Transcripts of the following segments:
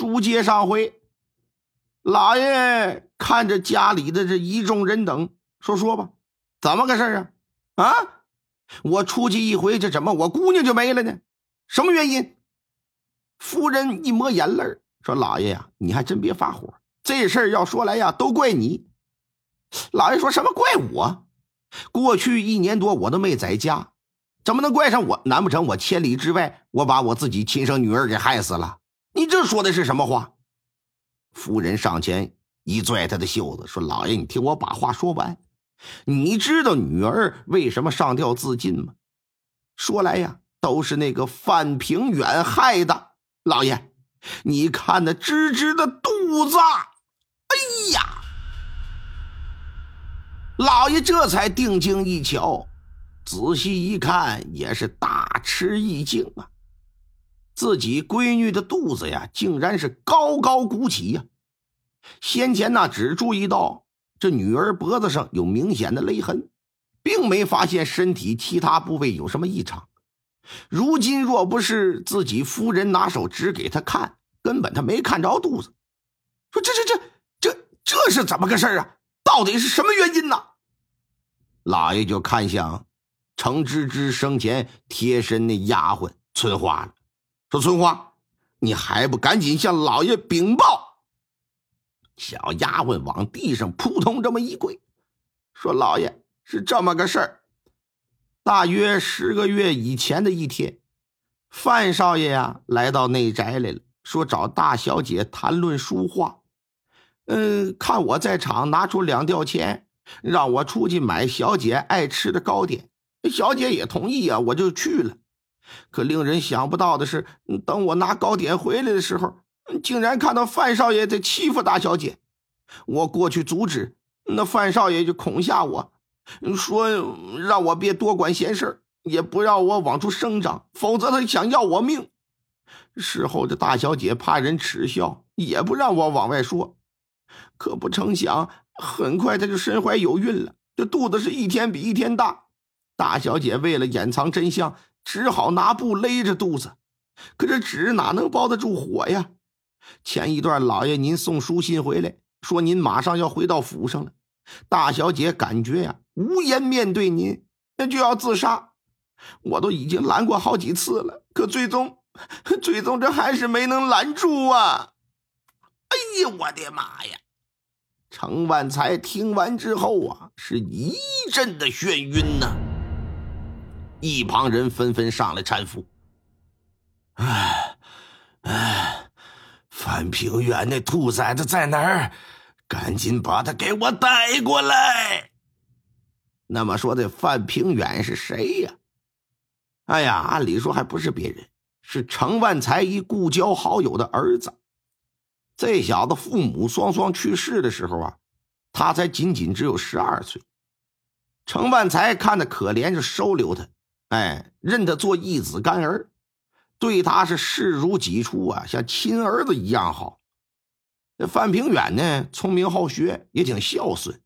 书接上回，老爷看着家里的这一众人等，说说吧，怎么个事啊？啊，我出去一回，这怎么我姑娘就没了呢？什么原因？夫人一抹眼泪说：“老爷呀，你还真别发火，这事儿要说来呀，都怪你。”老爷说什么怪我？过去一年多我都没在家，怎么能怪上我？难不成我千里之外，我把我自己亲生女儿给害死了？你这说的是什么话？夫人上前一拽他的袖子，说：“老爷，你听我把话说完。你知道女儿为什么上吊自尽吗？说来呀，都是那个范平远害的。老爷，你看那芝芝的肚子，哎呀！”老爷这才定睛一瞧，仔细一看，也是大吃一惊啊！自己闺女的肚子呀，竟然是高高鼓起呀！先前呢，只注意到这女儿脖子上有明显的勒痕，并没发现身体其他部位有什么异常。如今若不是自己夫人拿手指给他看，根本他没看着肚子。说这这这这这是怎么个事啊？到底是什么原因呢？老爷就看向程芝芝生前贴身的丫鬟春花了，说：“春花，你还不赶紧向老爷禀报？”小丫鬟往地上扑通这么一跪，说：“老爷是这么个事儿，大约十个月以前的一天，范少爷呀来到内宅来了，说找大小姐谈论书画。嗯，看我在场，拿出两吊钱。”让我出去买小姐爱吃的糕点，小姐也同意啊，我就去了。可令人想不到的是，等我拿糕点回来的时候，竟然看到范少爷在欺负大小姐。我过去阻止，那范少爷就恐吓我，说让我别多管闲事也不让我往出声张，否则他想要我命。事后这大小姐怕人耻笑，也不让我往外说。可不成想。很快，她就身怀有孕了。这肚子是一天比一天大。大小姐为了掩藏真相，只好拿布勒着肚子。可这纸哪能包得住火呀？前一段，老爷您送书信回来，说您马上要回到府上了。大小姐感觉呀，无颜面对您，那就要自杀。我都已经拦过好几次了，可最终，最终这还是没能拦住啊！哎呀，我的妈呀！程万才听完之后啊，是一阵的眩晕呐。一旁人纷纷上来搀扶。哎，哎，范平原那兔崽子在哪儿？赶紧把他给我带过来。那么说，这范平远是谁呀？哎呀，按理说还不是别人，是程万才一故交好友的儿子。这小子父母双双去世的时候啊，他才仅仅只有十二岁。程万才看他可怜，就收留他，哎，认他做义子干儿，对他是视如己出啊，像亲儿子一样好。这范平远呢，聪明好学，也挺孝顺，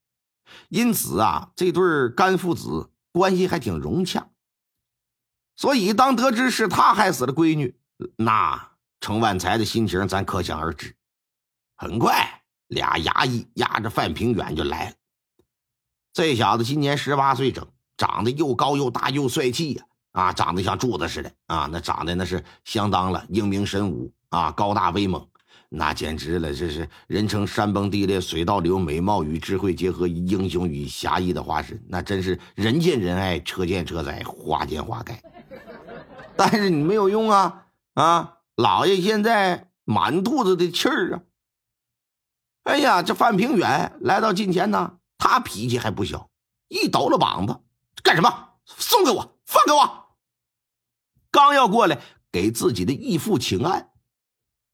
因此啊，这对干父子关系还挺融洽。所以，当得知是他害死了闺女，那程万才的心情咱可想而知。很快，俩衙役押着范平远就来了。这小子今年十八岁整，长得又高又大又帅气呀！啊，长得像柱子似的啊！那长得那是相当了，英明神武啊，高大威猛，那简直了！这是人称山崩地裂、水倒流，美貌与智慧结合，英雄与侠义的化身。那真是人见人爱，车见车载，花见花开。但是你没有用啊！啊，老爷现在满肚子的气儿啊！哎呀，这范平远来到近前呢，他脾气还不小，一抖了膀子，干什么？送给我，放给我！刚要过来给自己的义父请安，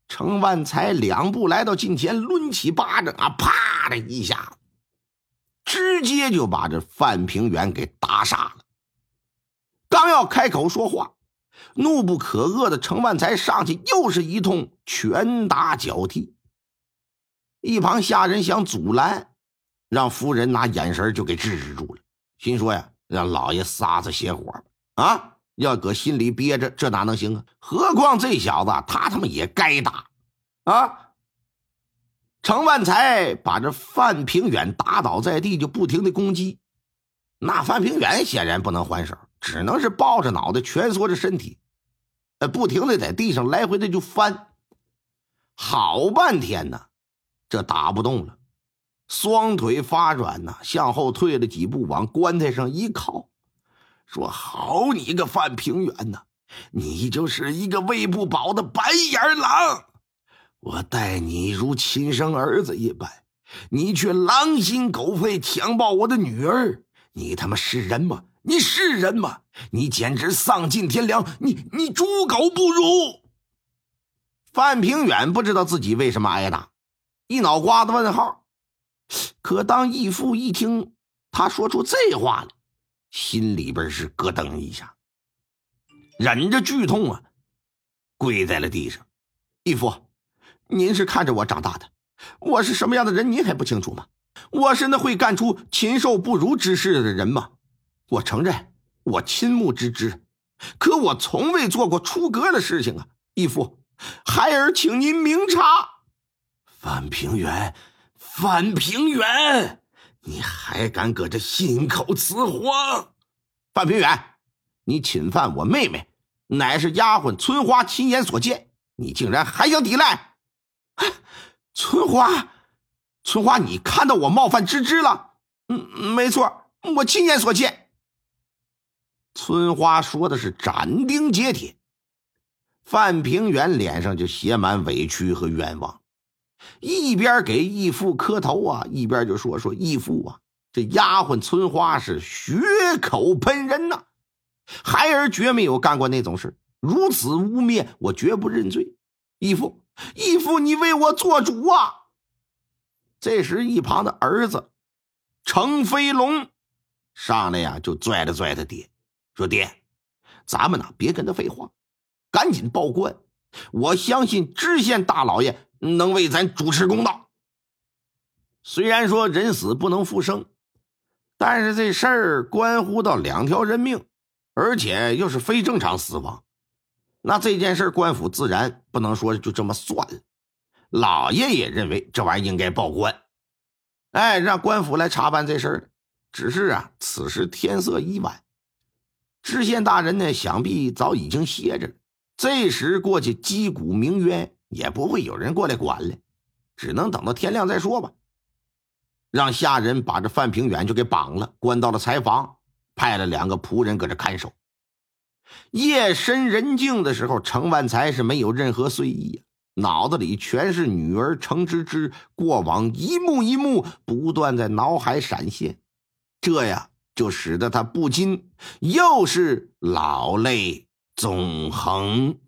程万才两步来到近前，抡起巴掌啊，啪的一下，直接就把这范平远给打傻了。刚要开口说话，怒不可遏的程万才上去又是一通拳打脚踢。一旁下人想阻拦，让夫人拿眼神就给制止住了。心说呀，让老爷撒撒邪火啊！要搁心里憋着，这哪能行啊？何况这小子他他妈也该打。啊！程万才把这范平远打倒在地，就不停的攻击。那范平远显然不能还手，只能是抱着脑袋，蜷缩着身体，呃，不停的在地上来回的就翻。好半天呢，这打不动了，双腿发软呐，向后退了几步，往棺材上一靠，说：“好你个范平远呐，你就是一个喂不饱的白眼狼！我待你如亲生儿子一般，你却狼心狗肺强暴我的女儿，你他妈是人吗？你是人吗？你简直丧尽天良！你你猪狗不如！”范平远不知道自己为什么挨打，一脑瓜子问号。可当义父一听他说出这话来，心里边是咯噔一下，忍着剧痛啊，跪在了地上。义父，您是看着我长大的，我是什么样的人您还不清楚吗？我是那会干出禽兽不如之事的人吗？我承认我亲目之之，可我从未做过出格的事情啊，义父。孩儿，请您明察。范平原，范平原，你还敢搁这信口雌黄？范平原，你侵犯我妹妹，乃是丫鬟春花亲眼所见，你竟然还想抵赖？春花，春花，你看到我冒犯芝芝了？嗯，没错，我亲眼所见。春花说的是斩钉截铁。范平原脸上就写满委屈和冤枉，一边给义父磕头啊，一边就说：“说义父啊，这丫鬟村花是血口喷人呐，孩儿绝没有干过那种事，如此污蔑，我绝不认罪。义父，义父，你为我做主啊！”这时，一旁的儿子程飞龙上来呀，就拽了拽他爹，说：“爹，咱们呢，别跟他废话。”赶紧报官！我相信知县大老爷能为咱主持公道。虽然说人死不能复生，但是这事儿关乎到两条人命，而且又是非正常死亡，那这件事官府自然不能说就这么算了。老爷也认为这玩意儿应该报官，哎，让官府来查办这事儿。只是啊，此时天色已晚，知县大人呢，想必早已经歇着了。这时过去击鼓鸣冤，也不会有人过来管了，只能等到天亮再说吧。让下人把这范平远就给绑了，关到了柴房，派了两个仆人搁这看守。夜深人静的时候，程万才是没有任何睡意，脑子里全是女儿程芝芝过往一幕一幕不断在脑海闪现，这呀就使得他不禁又是老泪。纵横。